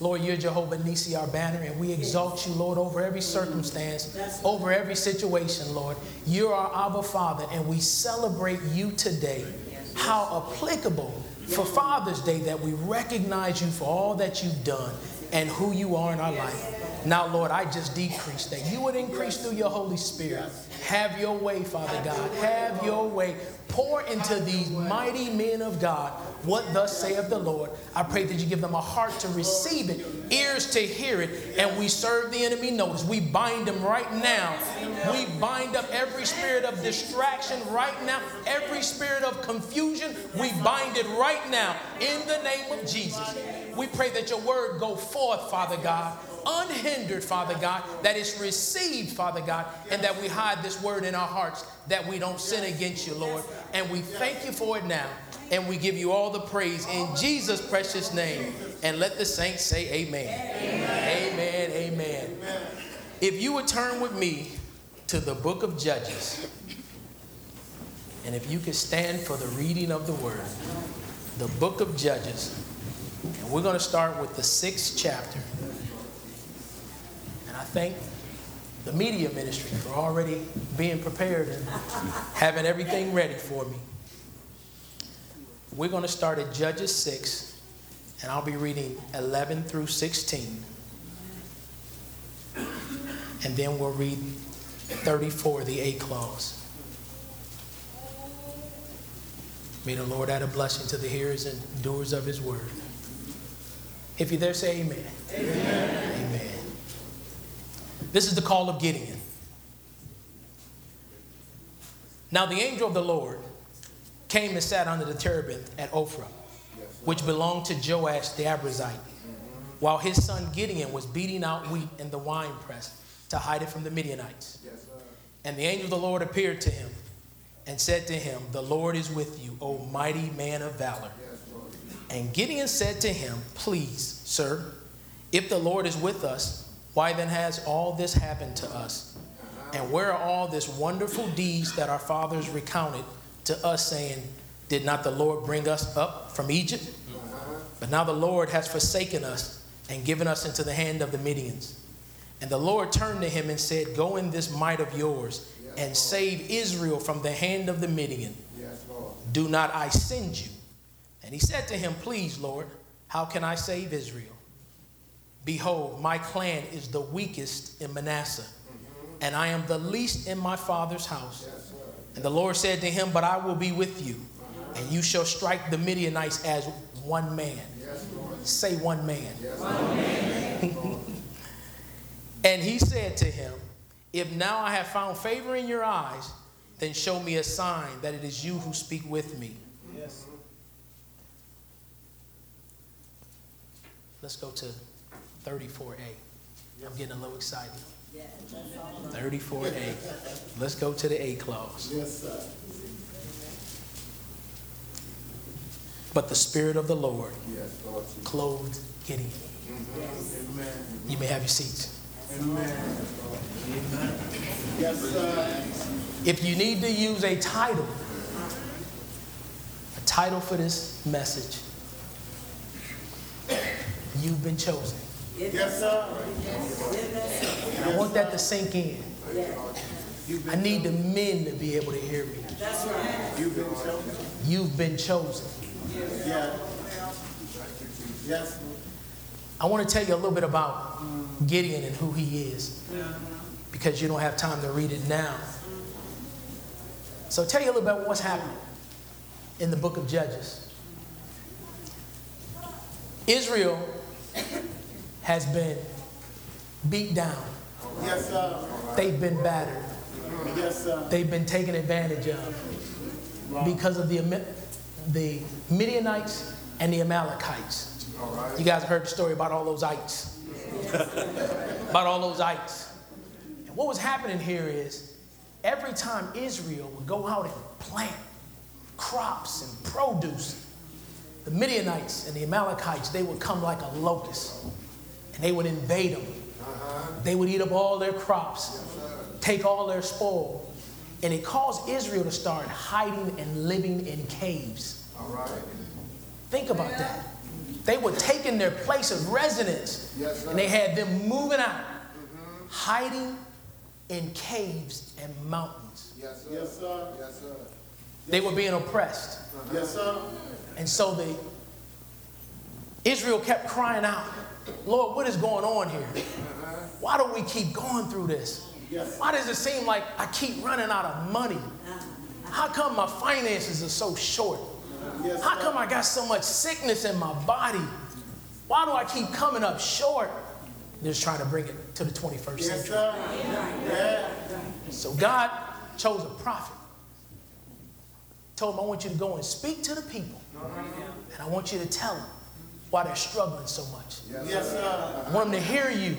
Lord, you're Jehovah Nisi, our banner, and we exalt you, Lord, over every circumstance, over every situation, Lord. You're our Abba Father, and we celebrate you today. How applicable for Father's Day that we recognize you for all that you've done and who you are in our life. Now, Lord, I just decrease that you would increase through your Holy Spirit. Have your way, Father God. Have your way. Pour into these mighty men of God what thus saith the Lord. I pray that you give them a heart to receive it, ears to hear it, and we serve the enemy notice. We bind them right now. We bind up every spirit of distraction right now, every spirit of confusion. We bind it right now in the name of Jesus. We pray that your word go forth, Father God unhindered, Father God, that it's received, Father God, and that we hide this word in our hearts that we don't sin against you, Lord. And we thank you for it now. And we give you all the praise in Jesus' precious name. And let the saints say amen. Amen. Amen. If you would turn with me to the book of Judges, and if you could stand for the reading of the word, the book of Judges, and we're going to start with the sixth chapter thank the media ministry for already being prepared and having everything ready for me. We're going to start at Judges 6, and I'll be reading 11 through 16. And then we'll read 34, the A clause. May the Lord add a blessing to the hearers and doers of his word. If you're there, say amen. Amen. amen. This is the call of Gideon. Now the angel of the Lord came and sat under the terebinth at Ophrah, which belonged to Joash the Abiezrite, while his son Gideon was beating out wheat in the winepress to hide it from the Midianites. And the angel of the Lord appeared to him and said to him, The Lord is with you, O mighty man of valor. And Gideon said to him, Please, sir, if the Lord is with us, why then has all this happened to us? And where are all these wonderful deeds that our fathers recounted to us, saying, Did not the Lord bring us up from Egypt? But now the Lord has forsaken us and given us into the hand of the Midians. And the Lord turned to him and said, Go in this might of yours and save Israel from the hand of the Midian. Do not I send you? And he said to him, Please, Lord, how can I save Israel? Behold, my clan is the weakest in Manasseh, and I am the least in my father's house. And the Lord said to him, But I will be with you, and you shall strike the Midianites as one man. Say one man. and he said to him, If now I have found favor in your eyes, then show me a sign that it is you who speak with me. Yes. Let's go to 34A. I'm getting a little excited. 34A. Let's go to the A clause. Yes, sir. But the Spirit of the Lord clothed Gideon. You may have your seats. Yes. If you need to use a title, a title for this message, you've been chosen. Yes, sir. I want that to sink in. I need the men to be able to hear me. That's right. You've been chosen. You've been chosen. Yeah. Yes. I want to tell you a little bit about Gideon and who he is because you don't have time to read it now. So, I'll tell you a little bit about what's happening in the book of Judges. Israel has been beat down. Yes, sir. They've been battered. Yes, sir. They've been taken advantage of because of the, the Midianites and the Amalekites. Right. You guys heard the story about all those ites. about all those ites. And what was happening here is every time Israel would go out and plant crops and produce, the Midianites and the Amalekites, they would come like a locust they would invade them. Uh-huh. They would eat up all their crops, yes, take all their spoil. And it caused Israel to start hiding and living in caves. All right. Think about that. They were taking their place of residence. Yes, and they had them moving out, hiding in caves and mountains. Yes, sir. Yes, sir. Yes, sir. They were being oppressed. Yes, sir. And so the Israel kept crying out, Lord, what is going on here? Why do we keep going through this? Why does it seem like I keep running out of money? How come my finances are so short? How come I got so much sickness in my body? Why do I keep coming up short? They're just trying to bring it to the 21st century. So God chose a prophet. Told him, I want you to go and speak to the people. And I want you to tell them why they're struggling so much. Yes, sir. I want them to hear you.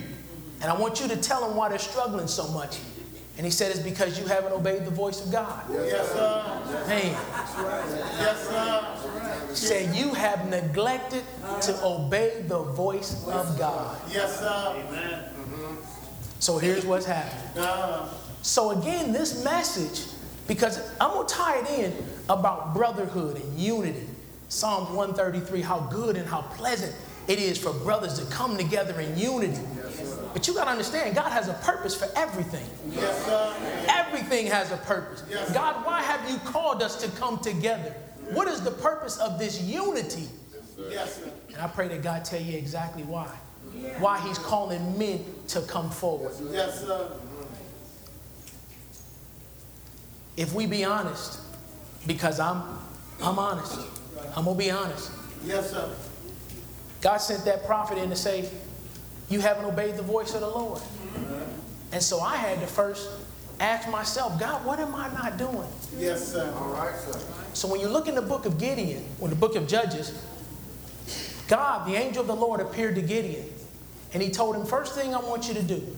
And I want you to tell them why they're struggling so much. And he said, It's because you haven't obeyed the voice of God. Yes, sir. Man, Yes, sir. he said, You have neglected to obey the voice of God. Yes, sir. Amen. So here's what's happening. Uh, So again, this message, because I'm gonna tie it in about brotherhood and unity. Psalms 133, how good and how pleasant it is for brothers to come together in unity. But you gotta understand, God has a purpose for everything. yes. Everything has a purpose. God, why have you called us to come together? What is the purpose of this unity? Yes. And I pray that God tell you exactly why. Why He's calling men to come forward. Yes. If we be honest, because I'm I'm honest. I'm gonna be honest. Yes, sir. God sent that prophet in to say, You haven't obeyed the voice of the Lord. Uh-huh. And so I had to first ask myself, God, what am I not doing? Yes, sir. All right, sir. So when you look in the book of Gideon, or the book of Judges, God, the angel of the Lord, appeared to Gideon. And he told him, First thing I want you to do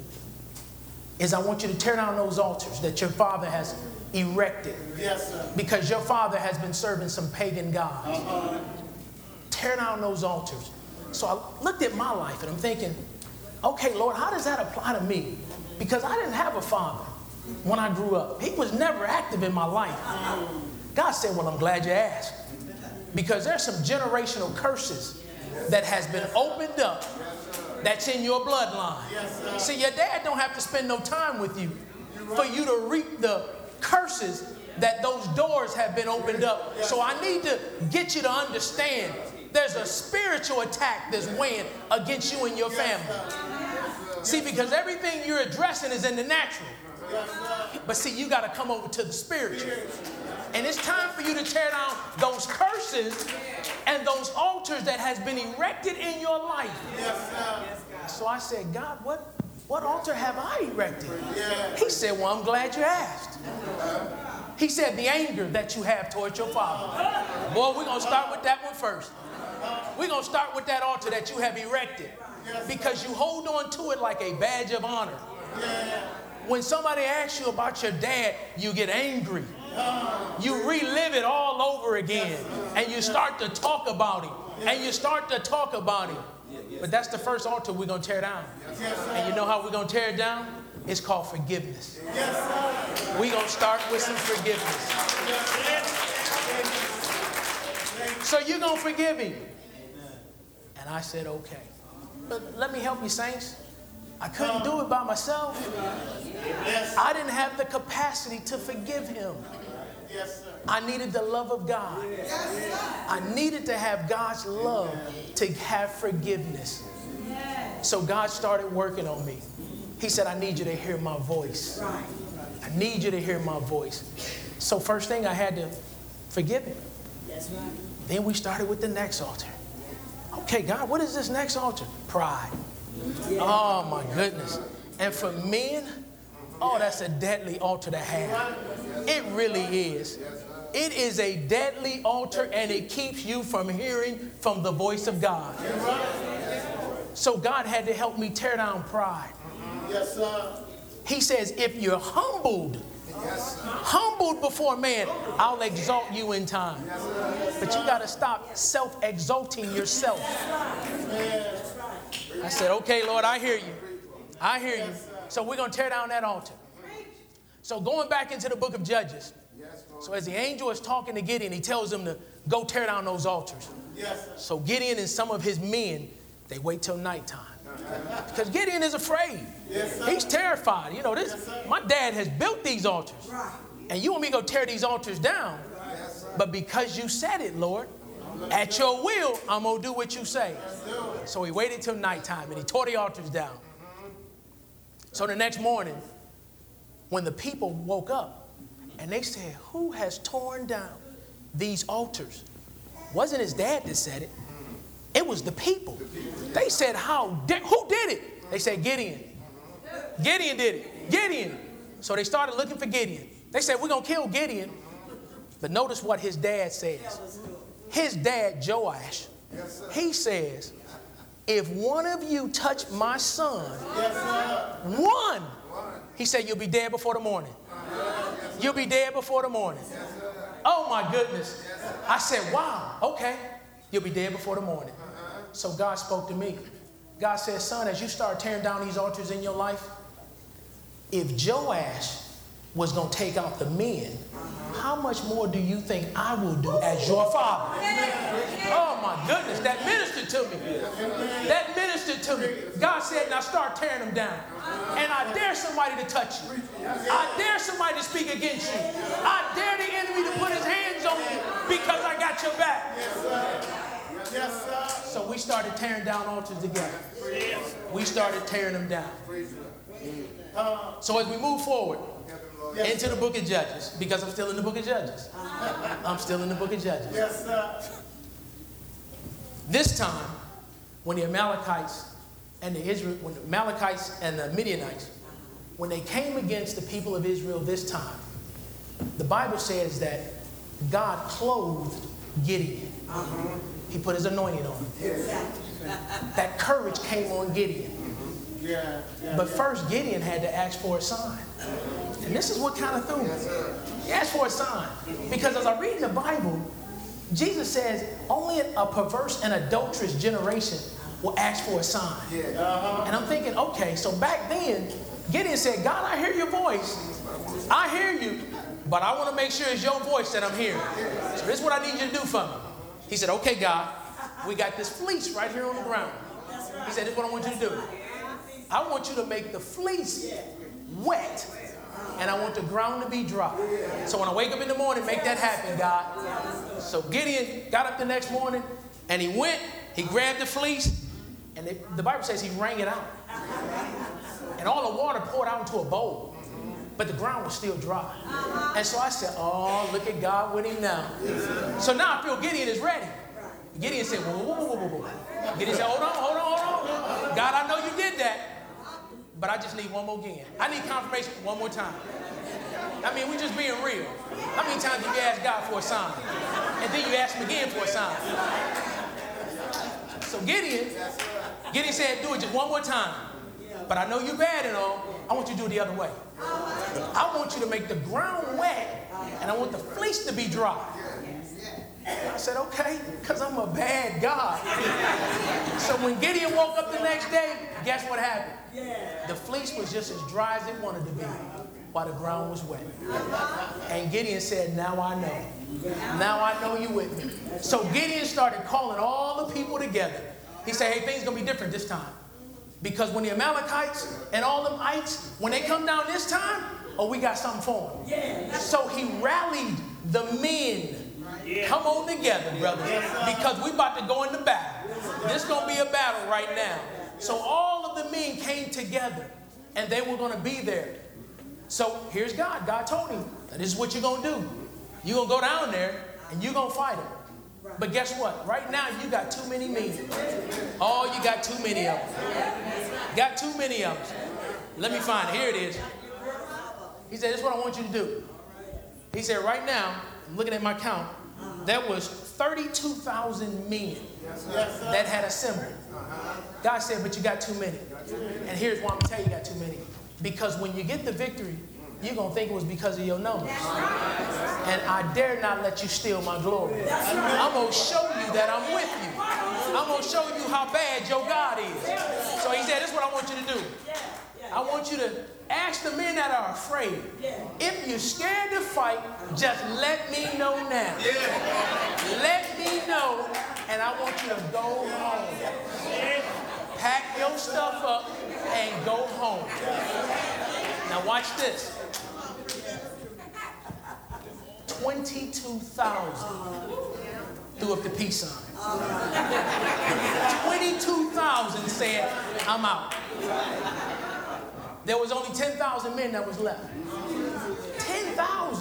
is I want you to tear down those altars that your father has erected Yes, sir. because your father has been serving some pagan gods. Uh-huh. Tear down those altars. So I looked at my life and I'm thinking, okay, Lord, how does that apply to me? Because I didn't have a father when I grew up. He was never active in my life. God said, well, I'm glad you asked. Because there's some generational curses that has been opened up that's in your bloodline. See, your dad don't have to spend no time with you for you to reap the curses that those doors have been opened up. So I need to get you to understand there's a spiritual attack that's weighing against you and your family. See, because everything you're addressing is in the natural. But see, you got to come over to the spiritual. And it's time for you to tear down those curses and those altars that has been erected in your life. So I said, God, what, what altar have I erected? He said, Well, I'm glad you asked. Uh-huh. He said, The anger that you have towards your father. Uh-huh. Boy, we're going to start with that one first. We're going to start with that altar that you have erected because you hold on to it like a badge of honor. When somebody asks you about your dad, you get angry. Uh-huh. You relive it all over again and you start to talk about him and you start to talk about him. But that's the first altar we're going to tear down. And you know how we're going to tear it down? It's called forgiveness. We're going to start with some forgiveness. So you're going to forgive him. And I said, okay. But let me help you, saints. I couldn't do it by myself. I didn't have the capacity to forgive him. Yes. I needed the love of God. I needed to have God's love to have forgiveness. So God started working on me. He said, I need you to hear my voice. I need you to hear my voice. So, first thing, I had to forgive him. Then we started with the next altar. Okay, God, what is this next altar? Pride. Oh, my goodness. And for men, oh, that's a deadly altar to have. It really is. It is a deadly altar and it keeps you from hearing from the voice of God. So God had to help me tear down pride. Yes, sir. He says, if you're humbled, humbled before man, I'll exalt you in time. But you got to stop self exalting yourself. I said, okay, Lord, I hear you. I hear you. So we're going to tear down that altar. So going back into the book of Judges. So as the angel is talking to Gideon, he tells him to go tear down those altars. Yes. So Gideon and some of his men, they wait till nighttime. Because Gideon is afraid. Yes. He's terrified. You know, this my dad has built these altars. And you want me to go tear these altars down. But because you said it, Lord, at your will, I'm gonna do what you say. So he waited till nighttime and he tore the altars down. So the next morning, when the people woke up and they said, Who has torn down these altars? Wasn't his dad that said it. It was the people. They said, How who did it? They said, Gideon. Gideon did it. Gideon. So they started looking for Gideon. They said, We're gonna kill Gideon. But notice what his dad says. His dad, Joash, he says, If one of you touch my son, one, he said, You'll be dead before the morning. You'll be dead before the morning. Oh my goodness. I said, Wow, okay. You'll be dead before the morning. So God spoke to me. God said, Son, as you start tearing down these altars in your life, if Joash was going to take out the men, how much more do you think I will do as your father? Oh my goodness, that ministered to me. That ministered to me. God said, now start tearing them down. And I dare somebody to touch you. I dare somebody to speak against you. I dare the enemy to put his hands on you because I got your back. Yes, sir. So we started tearing down altars together. We started tearing them down. So as we move forward into the book of Judges, because I'm still in the book of Judges, I'm still in the book of Judges. Yes, sir. This time, when the Amalekites and the Israel, when the Amalekites and the Midianites, when they came against the people of Israel this time, the Bible says that God clothed Gideon. Uh-huh. He put his anointing on him. That courage came on Gideon. Yeah, yeah. But first, Gideon had to ask for a sign. And this is what kind of threw me. He asked for a sign. Because as I read in the Bible, Jesus says only a perverse and adulterous generation will ask for a sign. And I'm thinking, okay, so back then, Gideon said, God, I hear your voice. I hear you, but I want to make sure it's your voice that I'm hearing. So this is what I need you to do for me. He said, okay, God, we got this fleece right here on the ground. He said, this is what I want you to do. I want you to make the fleece wet, and I want the ground to be dry. So when I wake up in the morning, make that happen, God. So Gideon got up the next morning, and he went, he grabbed the fleece, and it, the Bible says he wrung it out. And all the water poured out into a bowl, but the ground was still dry. And so I said, Oh, look at God with him now. So now I feel Gideon is ready. Gideon said, whoa, whoa, whoa, whoa, whoa. Gideon said, Hold on, hold on, hold on. God, I know you did that, but I just need one more again. I need confirmation one more time. I mean, we just being real. How many times have you asked God for a sign? And then you ask him again for a sign. So Gideon, Gideon said, do it just one more time. But I know you're bad and all. I want you to do it the other way. I want you to make the ground wet, and I want the fleece to be dry. I said, okay, because I'm a bad God. so when Gideon woke up the next day, guess what happened? The fleece was just as dry as it wanted to be, while the ground was wet. And Gideon said, now I know. Now I know you with me. So Gideon started calling all the people together. He said, hey, things going to be different this time. Because when the Amalekites and all them ites, when they come down this time, oh, we got something for them. So he rallied the men. Come on together, brothers, because we about to go into battle. This gonna be a battle right now. So all men came together, and they were gonna be there. So here's God. God told him, "This is what you're gonna do. You're gonna go down there, and you're gonna fight them." But guess what? Right now, you got too many men. Oh, you got too many of them. Got too many of them. Let me find it. Here it is. He said, This is what I want you to do. He said, Right now, I'm looking at my count, there was 32,000 men that had assembled. God said, But you got too many. And here's why I'm going to tell you you got too many. Because when you get the victory, you're going to think it was because of your numbers. And I dare not let you steal my glory. I'm going to show you that I'm with you. I'm going to show you how bad your God is. So he said, This is what I want you to do. I want you to ask the men that are afraid. If you're scared to fight, just let me know now. Let me know, and I want you to go home. Pack your stuff up and go home. Now watch this. 22,000 threw up the peace sign. 22,000 said, I'm out. There was only 10,000 men that was left.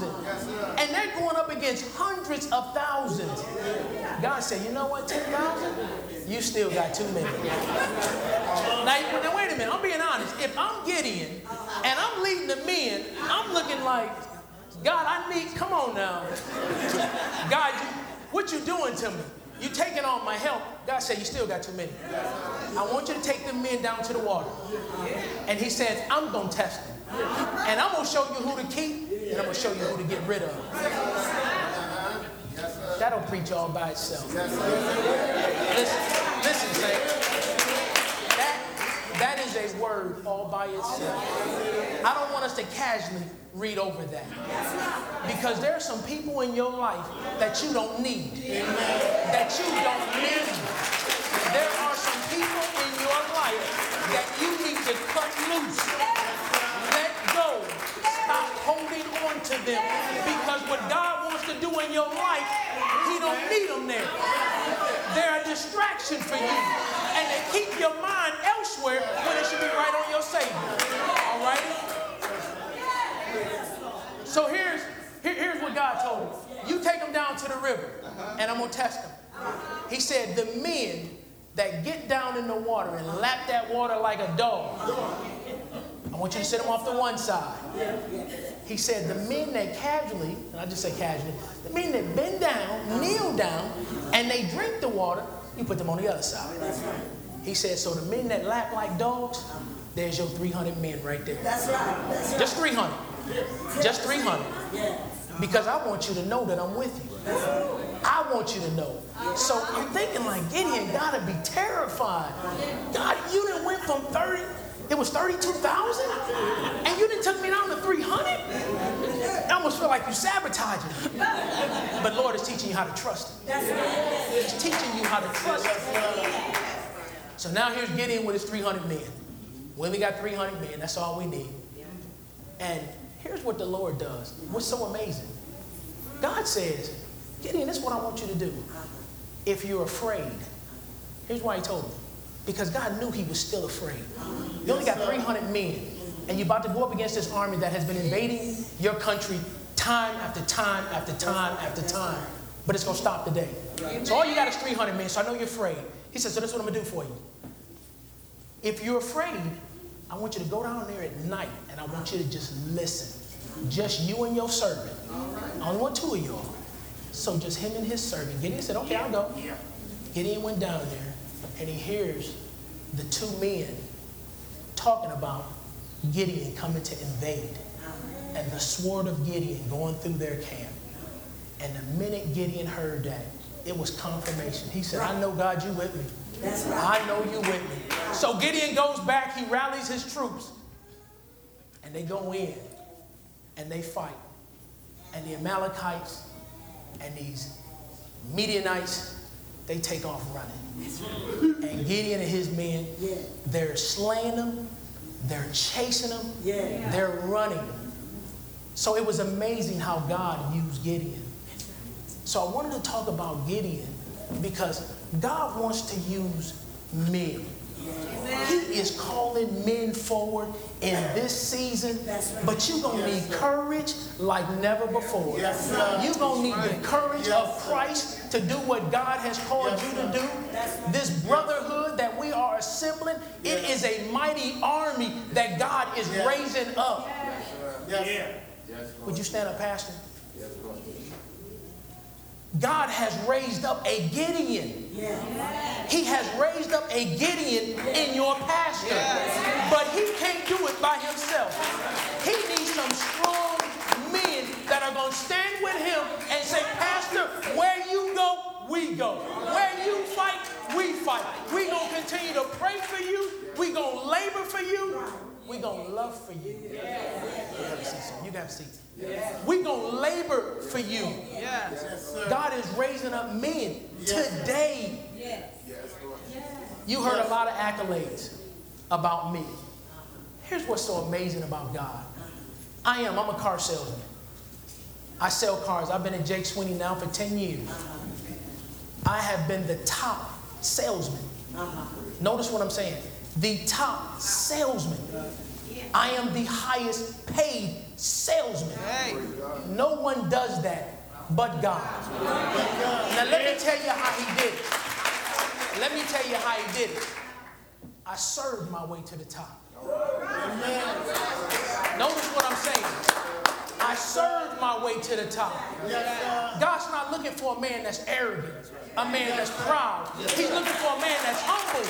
10,000. And they're going up against hundreds of thousands. God said, you know what, 10,000? You still got too many. Now, now, wait a minute, I'm being honest. If I'm Gideon and I'm leading the men, I'm looking like, God, I need, come on now. God, you, what you doing to me? You taking all my help. God said, you still got too many. I want you to take the men down to the water. And he says, I'm going to test them. And I'm going to show you who to keep, and I'm going to show you who to get rid of. That'll preach all by itself. Listen, listen. That, that is a word all by itself. I don't want us to casually read over that. Because there are some people in your life that you don't need, that you don't need. There are some people in your life that you need to cut loose. Holding on to them. Because what God wants to do in your life, He don't need them there. They're a distraction for you. And they keep your mind elsewhere when it should be right on your Savior. All right? So here's, here, here's what God told me. You take them down to the river, and I'm going to test them. He said, the men that get down in the water and lap that water like a dog, I want you to sit them off to one side. He said, the men that casually, and I just say casually, the men that bend down, kneel down, and they drink the water, you put them on the other side. He said, so the men that lap like dogs, there's your 300 men right there. That's right. That's right. Just 300. Just 300. Because I want you to know that I'm with you. I want you to know. So you're thinking like Gideon gotta be terrified. God, you didn't went from 30, it was 32,000? And you didn't took me down to 300? I almost feel like you sabotaging me. But Lord is teaching you how to trust him. He's teaching you how to trust him. So now here's Gideon with his 300 men. When we only got 300 men, that's all we need. And here's what the Lord does. What's so amazing? God says, Gideon, this is what I want you to do. If you're afraid, here's why he told me. Because God knew he was still afraid. You only got 300 men, and you're about to go up against this army that has been invading your country time after time after time after time. But it's going to stop today. So all you got is 300 men, so I know you're afraid. He said, so this is what I'm going to do for you. If you're afraid, I want you to go down there at night and I want you to just listen. Just you and your servant. I only want two of y'all. So just him and his servant. Gideon said, okay, I'll go. Gideon went down there and he hears the two men talking about Gideon coming to invade and the sword of Gideon going through their camp. And the minute Gideon heard that, it was confirmation. He said, I know God, you with me. Right. I know you with me. So Gideon goes back, he rallies his troops, and they go in and they fight. And the Amalekites and these Midianites, they take off running. And Gideon and his men, Yeah. they're slaying them, they're chasing them, Yeah. they're running. So it was amazing how God used Gideon. So I wanted to talk about Gideon because God wants to use men. He is calling men forward in this season, but you're going to need courage like never before. Yes. You're going to need the courage Yes, of Christ to do what God has called you to sir. do. This brotherhood that we are assembling, it is a mighty army that God is raising up. Yes. Would you stand up, Pastor? God has raised up a Gideon. He has raised up a Gideon in your pastor. But he can't do it by himself. He needs some strong men that are going to stand with him and say, Pastor, where you go, we go. Where you fight, we fight. We're going to continue to pray for you. We're going to labor for you. We're going to love for you. You have a seat, sir. You have a seat. We're going to labor for you. God is raising up men today. You heard a lot of accolades about me. Here's what's so amazing about God. I am, I'm a car salesman. I sell cars. I've been at Jake Sweeney now for 10 years. I have been the top salesman. Uh-huh. Notice what I'm saying. The top salesman. I am the highest paid salesman. No one does that but God. Now let me tell you how he did it. Let me tell you how he did it. I served my way to the top. Notice what I'm saying. I served my way to the top. God's not looking for a man that's arrogant, a man that's proud. He's looking for a man that's humble,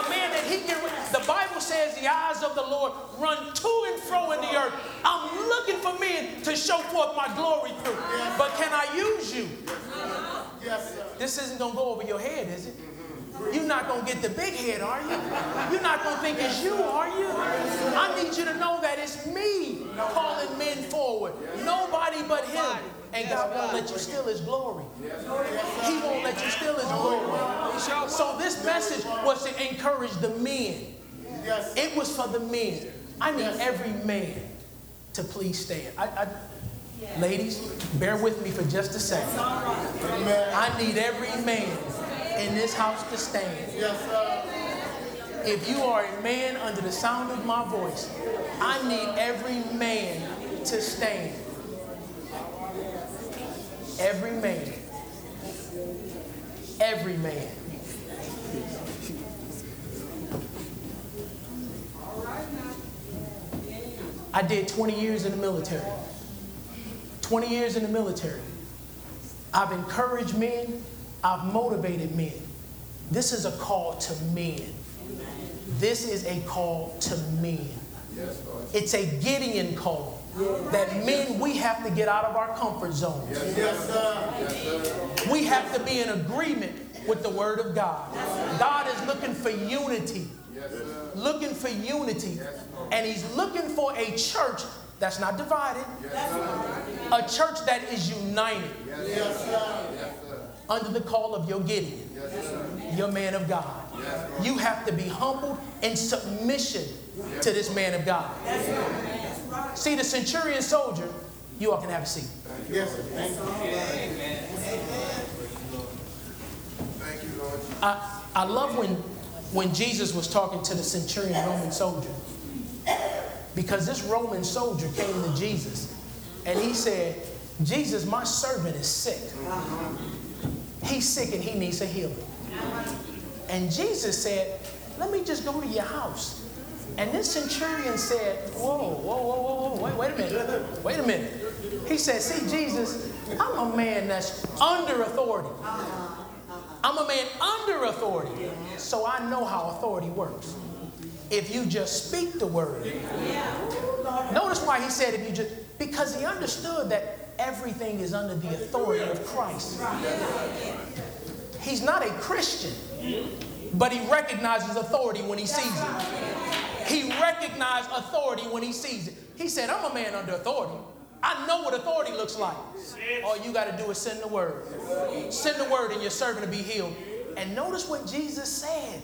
a man that he can. The Bible says the eyes of the Lord run to and fro in the earth. I'm looking for men to show forth my glory through. But can I use you? Yes. This isn't gonna go over your head, is it? You're not gonna get the big head, are you? You're not gonna think it's you, are you? I need you to know that it's me calling men forward. Nobody but him. And God won't let you steal his glory. He won't let you steal his glory. So this message was to encourage the men. It was for the men. I need every man to please stand. I, I, ladies, bear with me for just a second. I need every man in this house to stand. Yes, sir. If you are a man under the sound of my voice, I need every man to stand. Every man. Every man. I did 20 years in the military. 20 years in the military. I've encouraged men, I've motivated men. This is a call to men. This is a call to men. It's a Gideon call that men, we have to get out of our comfort zones. Yes, sir. We have to be in agreement with the Word of God. God is looking for unity. Looking for unity. And He's looking for a church that's not divided, a church that is united. Under the call of your Gideon, your man of God. You have to be humbled in submission to this man of God. See, the centurion soldier, you all can have a seat. Yes, sir. Thank you. Thank you, Lord. I, I love when, when Jesus was talking to the centurion Roman soldier. Because this Roman soldier came to Jesus and he said, Jesus, my servant is sick. He's sick and he needs a healing. And Jesus said, Let me just go to your house. And this centurion said, Whoa, whoa, whoa, whoa, whoa, wait, wait a minute. Wait a minute. He said, See, Jesus, I'm a man that's under authority. I'm a man under authority. So I know how authority works. If you just speak the word. Notice why he said if you just because he understood that everything is under the authority of Christ. He's not a Christian, but he recognizes authority when he sees it. He recognized authority when he sees it. He said, I'm a man under authority. I know what authority looks like. All you got to do is send the word. Send the word and your servant will be healed. And notice what Jesus said.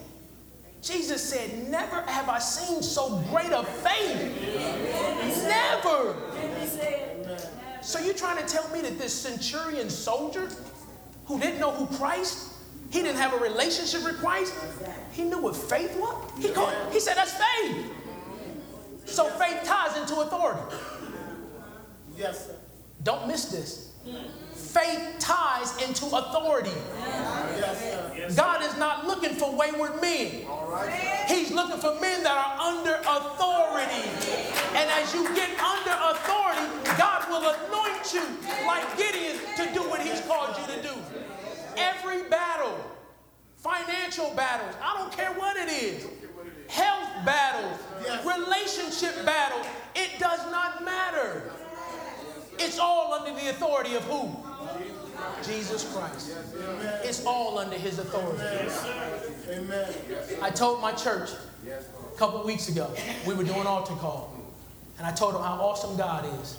Jesus said, Never have I seen so great a faith. Never. So you're trying to tell me that this centurion soldier who didn't know who Christ, he didn't have a relationship with Christ, he knew what faith was? He, called, he said, That's faith. So faith ties into authority. Yes, sir. Don't miss this. Faith ties into authority. God is not looking for wayward men. He's looking for men that are under authority. And as you get under authority, God will anoint you like Gideon to do what he's called you to do. Every battle, financial battles, I don't care what it is, health battles, relationship battles, it does not matter. It's all under the authority of who? Jesus Christ. It's all under his authority. Amen. I told my church, a couple weeks ago. We were doing altar call. And I told them how awesome God is.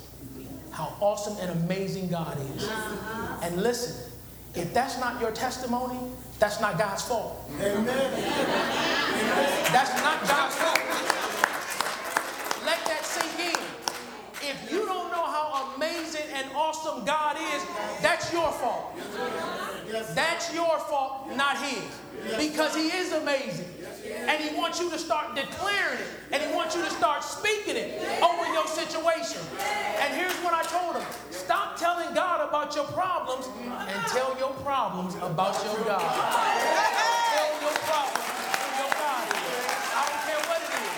How awesome and amazing God is. And listen, if that's not your testimony, that's not God's fault. Amen. That's not God's fault. Let that sink in. If you don't know amazing and awesome God is, that's your fault. That's your fault, not his. Because he is amazing. And he wants you to start declaring it. And he wants you to start speaking it over your situation. And here's what I told him stop telling God about your problems and tell your problems about your God. Tell your problems who your God is. I don't care what it is.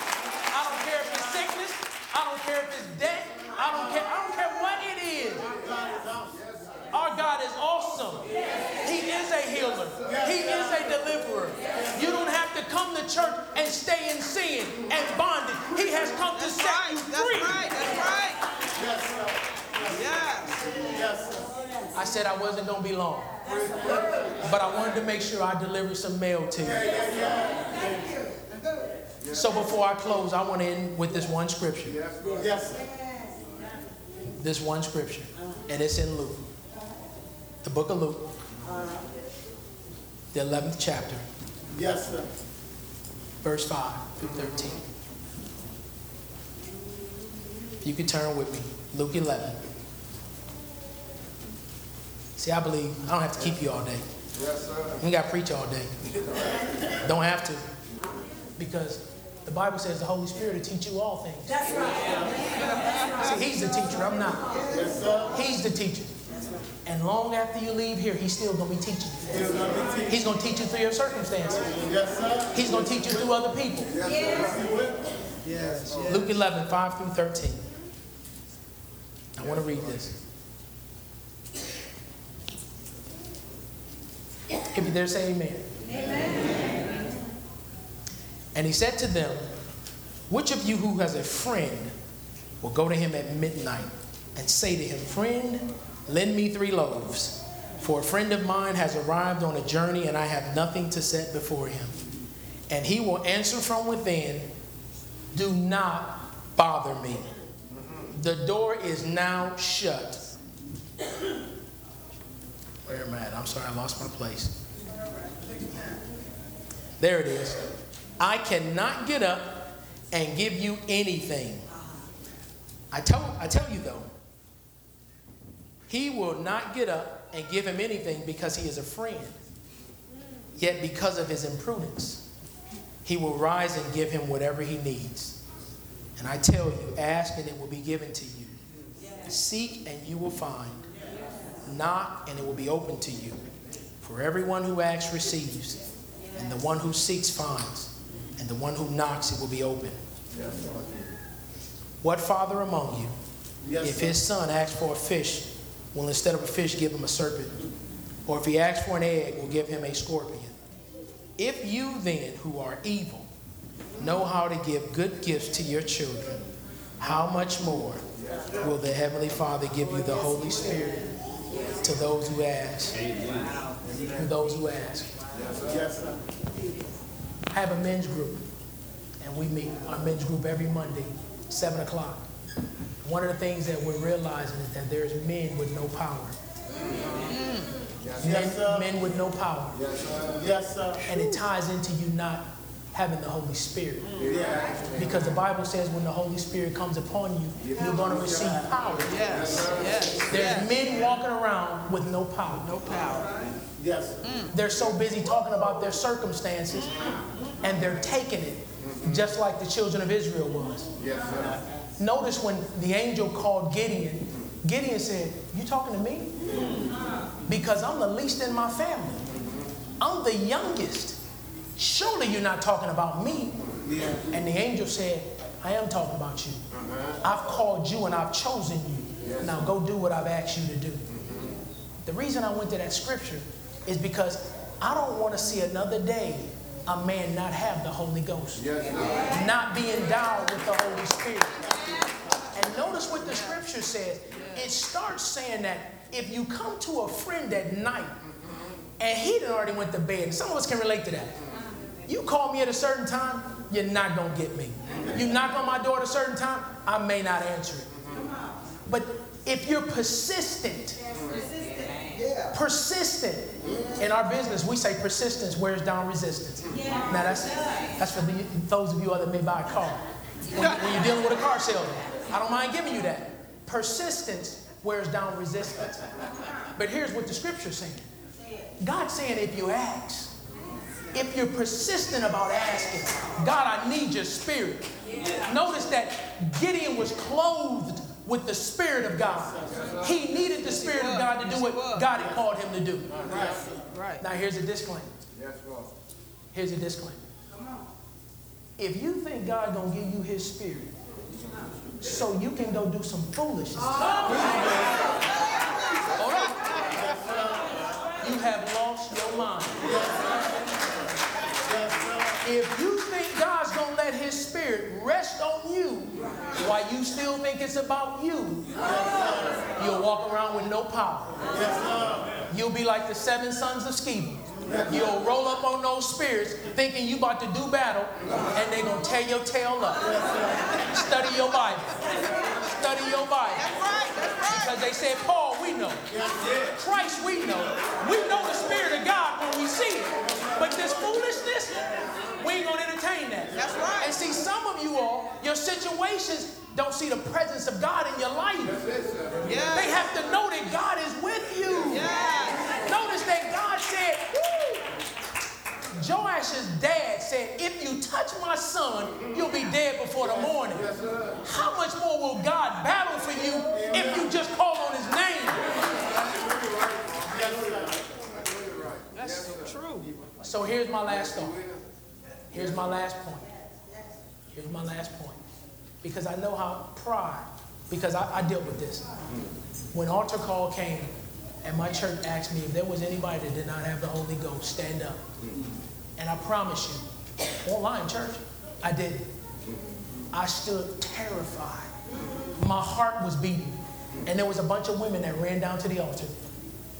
I don't care if it's sickness. I don't care if it's debt. I don't care. I don't care what it is. Our God is awesome. He is a healer. He is a deliverer. You don't have to come to church and stay in sin and bondage. He has come to set you free. That's right. That's right. Yes. Yes. Yes. I said I wasn't going to be long. But I wanted to make sure I delivered some mail to you. So before I close, I want to end with this one scripture. Yes, sir. This one scripture. And it's in Luke. The book of Luke. The 11th chapter. Yes, sir. verse 5 through 13. If You can turn with me. Luke 11. See, I believe I don't have to keep you all day. Yes, sir. You ain't got to preach all day. Don't have to. Because the Bible says the Holy Spirit will teach you all things. That's right. See, He's the teacher. I'm not. Yes, sir. He's the teacher. And long after you leave here, He's still going to be teaching you. He's gonna. He's going to teach you through your circumstances. Yes, sir. He's going to teach you through other people. Yes. Yes. Luke 11, 5 through 13. I want to read this. If you're there, say amen. Amen. And he said to them, Which of you who has a friend will go to him at midnight and say to him, Friend, lend me three loaves, for a friend of mine has arrived on a journey and I have nothing to set before him. And he will answer from within, do not bother me. The door is now shut. Where am I at? I'm sorry, I lost my place. There it is. I cannot get up and give you anything. I tell, I tell you though, he will not get up and give him anything because he is a friend. Yet because of his imprudence, he will rise and give him whatever he needs. And I tell you, ask and it will be given to you. Seek and you will find. Knock and it will be open to you. For everyone who asks receives, and the one who seeks finds, and the one who knocks it will be open. What father among you, if his son asks for a fish, will instead of a fish give him a serpent? Or if he asks for an egg, we'll give him a scorpion? If you then, who are evil, know how to give good gifts to your children, how much more will the Heavenly Father give you the Holy Spirit to those who ask? To those who ask. I have a men's group, and we meet our men's group every Monday, 7 o'clock. One of the things that we're realizing is that there's men with no power. Men, sir. men with no power. Yes, sir. And it ties into you not having the Holy Spirit. Mm. Yeah. Because the Bible says when the Holy Spirit comes upon you, you're going to receive power. Yes. Yes. There's Yes. men walking around with no power. No power. Yes, sir. They're so busy talking about their circumstances and they're taking it mm-hmm. just like the children of Israel was. Yes, sir. Notice when the angel called Gideon, Gideon said, You talking to me? Because I'm the least in my family. I'm the youngest. Surely you're not talking about me. And the angel said, I am talking about you. Uh-huh. I've called you and I've chosen you. Now go do what I've asked you to do. The reason I went to that scripture is because I don't want to see another day a man not have the Holy Ghost Yes, not be endowed with the Holy Spirit. What the scripture says. It starts saying that if you come to a friend at night and he done already went to bed, some of us can relate to that. You call me at a certain time, you're not to get me. You knock on my door at a certain time, I may not answer it. But if you're persistent, persistent in our business, we say persistence wears down resistance. Now that's that's for the, those of you that may buy a car. When, when you're dealing with a car salesman, I don't mind giving you that. Persistence wears down resistance. But here's what the scripture's saying. God's saying if you ask, if you're persistent about asking, God, I need your spirit. Notice that Gideon was clothed with the spirit of God. He needed the spirit of God to do what God had called him to do. Right. Now here's a disclaimer. Here's a disclaimer. If you think God's gonna give you his spirit so you can go do some foolishness, hold on. You have lost your mind. If you think God's gonna let his spirit rest on you while you still think it's about you, you'll walk around with no power. You'll be like the seven sons of Sceva. You'll roll up on those spirits thinking you about to do battle, and they're gonna tear your tail up. Study your Bible. Study your Bible. Because they said, Paul, we know. Christ, we know. We know the Spirit of God when we see it. But this foolishness, we ain't gonna entertain that. That's right. And see, some of you all, your situations don't see the presence of God in your life. They have to know that God is with you. Yeah. Notice that God said, Joash's dad said, if you touch my son, you'll be dead before the morning. How much more will God battle for you if you just call on his name? That's true. So here's my last thought. Here's my last point. Here's my last point. Because I know how pride, because I, I dealt with this. When altar call came and my church asked me if there was anybody that did not have the Holy Ghost, stand up. Mm-hmm. And I promise you, online church, I didn't. Mm-hmm. I stood terrified. My heart was beating. And there was a bunch of women that ran down to the altar.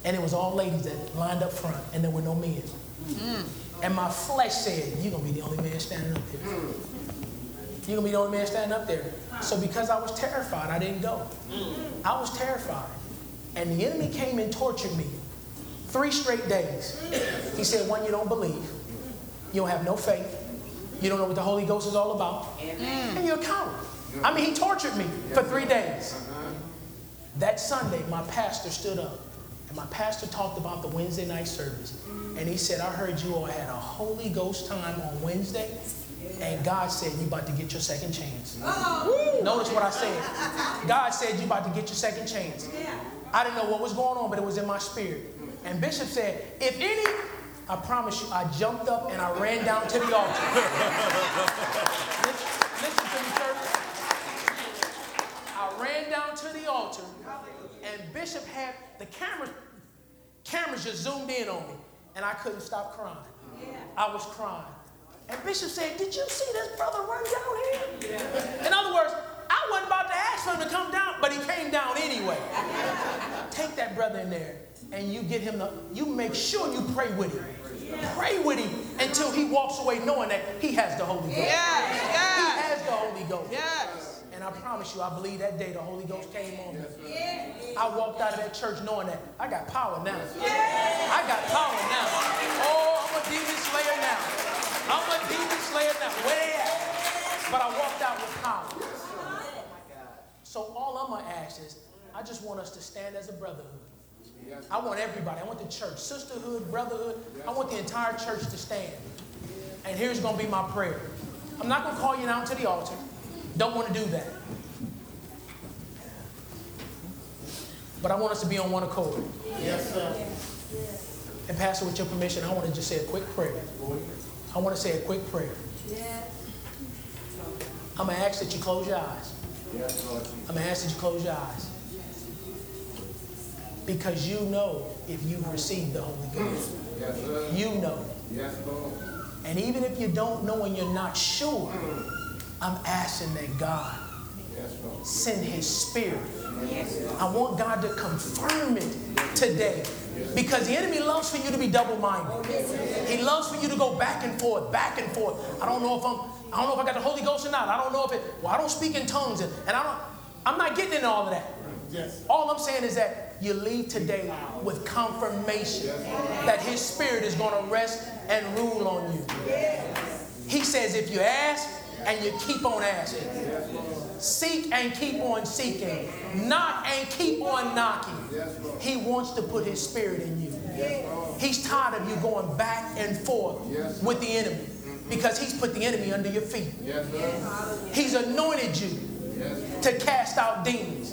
And it was all ladies that lined up front, and there were no men. Mm. And my flesh said, You're gonna be the only man standing up there. Mm. You're gonna be the only man standing up there. So because I was terrified, I didn't go. Mm. I was terrified. And the enemy came and tortured me three straight days. He said, One, you don't believe, you don't have no faith, you don't know what the Holy Ghost is all about, and you're a coward. I mean, he tortured me for three days. That Sunday, my pastor stood up and my pastor talked about the Wednesday night service. And he said, I heard you all had a Holy Ghost time on Wednesday, and God said You're about to get your second chance. Oh. Notice what I said. God said You're about to get your second chance. I didn't know what was going on, but it was in my spirit. And Bishop said, if any, I promise you, I jumped up and I ran down to the altar. listen, listen to me, church. I ran down to the altar, and Bishop had the camera, cameras just zoomed in on me, and I couldn't stop crying. I was crying. And Bishop said, Did you see this brother run down here? In other words, I wasn't about to ask him to come down, but he came down anyway. Take that brother in there, and you get him the, you make sure you pray with him. Pray with him until he walks away knowing that he has the Holy Ghost. Yes. He has the Holy Ghost. Yes. And I promise you, I believe that day the Holy Ghost came on me. I walked out of that church knowing that I got power now. I got power now. Oh, I'm a demon slayer now. I'm a demon slayer now. Where they at? But I walked out with power. So all I'm gonna ask is, I just want us to stand as a brotherhood. I want everybody. I want the church, sisterhood, brotherhood. I want the entire church to stand. And here's gonna be my prayer. I'm not gonna call you down to the altar. Don't want to do that. But I want us to be on one accord. Yes, sir. And Pastor, with your permission, I want to just say a quick prayer. I want to say a quick prayer. I'm going to ask that you close your eyes. I'm going to ask that you close your eyes. Because you know if you've received the Holy Ghost. You know. And even if you don't know and you're not sure, I'm asking that God send his spirit. I want God to confirm it today. Because the enemy loves for you to be double minded. He loves for you to go back and forth, back and forth. I don't know if I'm, I don't know if I got the Holy Ghost or not. I don't know if it, well, I don't speak in tongues. And, and I don't, I'm not getting into all of that. Yes. All I'm saying is that you leave today with confirmation that His Spirit is going to rest and rule on you. He says, if you ask and you keep on asking, seek and keep on seeking, knock and keep on knocking, He wants to put His Spirit in you. He's tired of you going back and forth with the enemy because He's put the enemy under your feet. Yes. He's anointed you to cast out demons.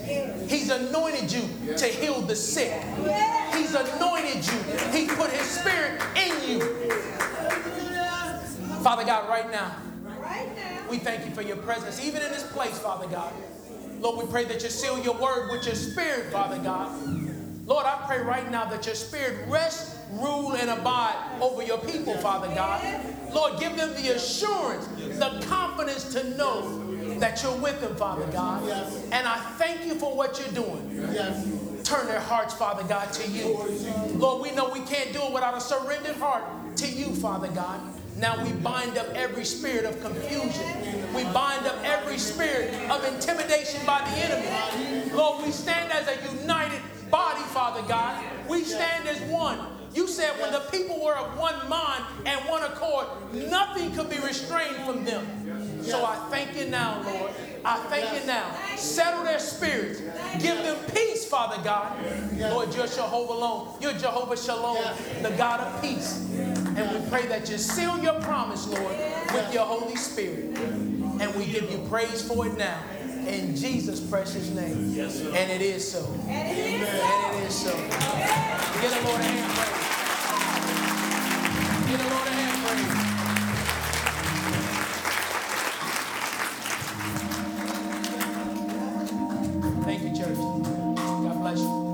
He's anointed you to heal the sick. He's anointed you. He put his spirit in you. Father God, right now, we thank you for your presence, even in this place, Father God. Lord, we pray that you seal your word with your spirit, Father God. Lord, I pray right now that your spirit rest, rule, and abide over your people, Father God. Lord, give them the assurance, the confidence to know that you're with them, Father God. And I thank you for what you're doing. Turn their hearts, Father God, to you. Lord, we know we can't do it without a surrendered heart to you, Father God. Now we bind up every spirit of confusion. We bind up every spirit of intimidation by the enemy. Lord, we stand as a united body, Father God. We stand as one. You said when the people were of one mind and one accord, nothing could be restrained from them. So I thank you now, Lord. I thank you now. Settle their spirits. Give them peace, Father God. Lord, you're Jehovah alone. You're Jehovah Shalom, the God of peace. And we pray that you seal your promise, Lord, with your Holy Spirit. And we give you praise for it now. In Jesus' precious name. And it is so. And it is so. Give the Lord a hand praise. Give the Lord a hand praise. Thank you, church. God bless you.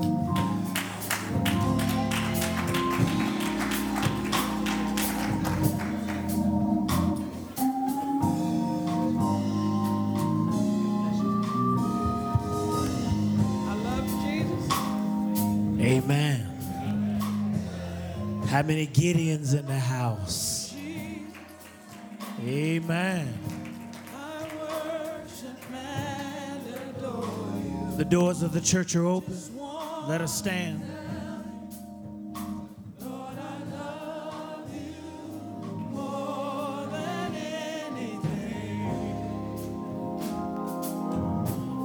How many Gideons in the house? Amen. The doors of the church are open. Let us stand.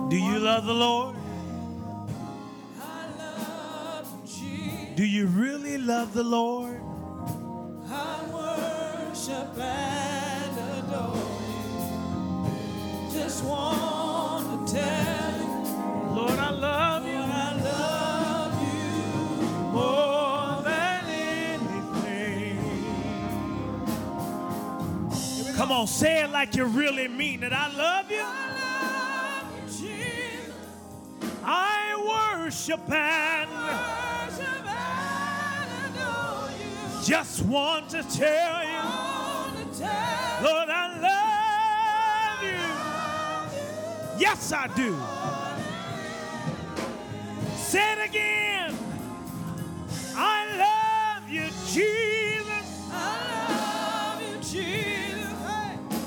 Do you love the Lord? Love the Lord? I worship and adore you. Just want to tell you, Lord, I love you I love you. more than anything. Come on, say it like you really mean it. I love you. I love you, Jesus. I worship and just want to tell you, Lord, I love you. Yes, I do. Say it again. I love you, Jesus. I love you, Jesus.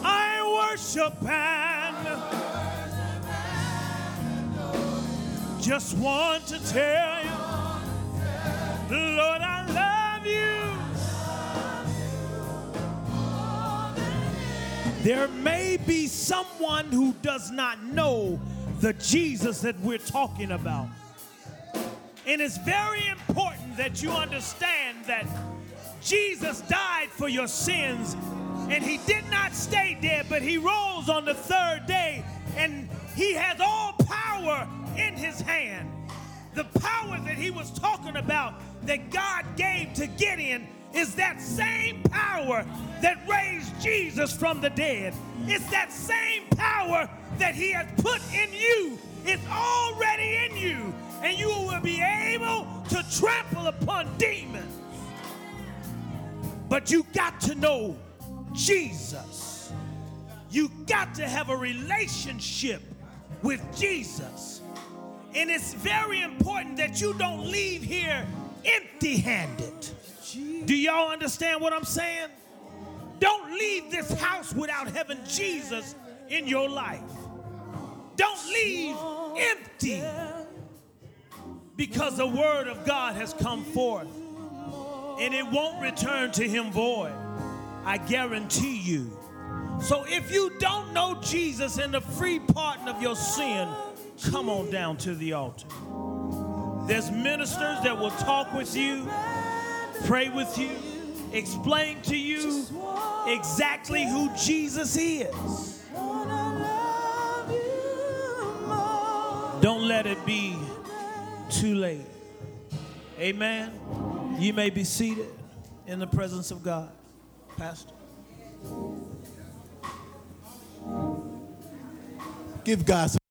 I worship and just want to tell you, Lord, There may be someone who does not know the Jesus that we're talking about. And it's very important that you understand that Jesus died for your sins and he did not stay dead, but he rose on the third day and he has all power in his hand. The power that he was talking about that God gave to Gideon is that same power that raised Jesus from the dead. It's that same power that he has put in you. It's already in you, and you will be able to trample upon demons. But you got to know Jesus. You got to have a relationship with Jesus. And it's very important that you don't leave here empty handed. Do y'all understand what I'm saying? Don't leave this house without having Jesus in your life. Don't leave empty because the word of God has come forth and it won't return to him void. I guarantee you. So if you don't know Jesus and the free pardon of your sin, come on down to the altar. There's ministers that will talk with you, pray with you, explain to you exactly who Jesus is. Don't let it be too late. Amen. You may be seated in the presence of God. Pastor. Give God some.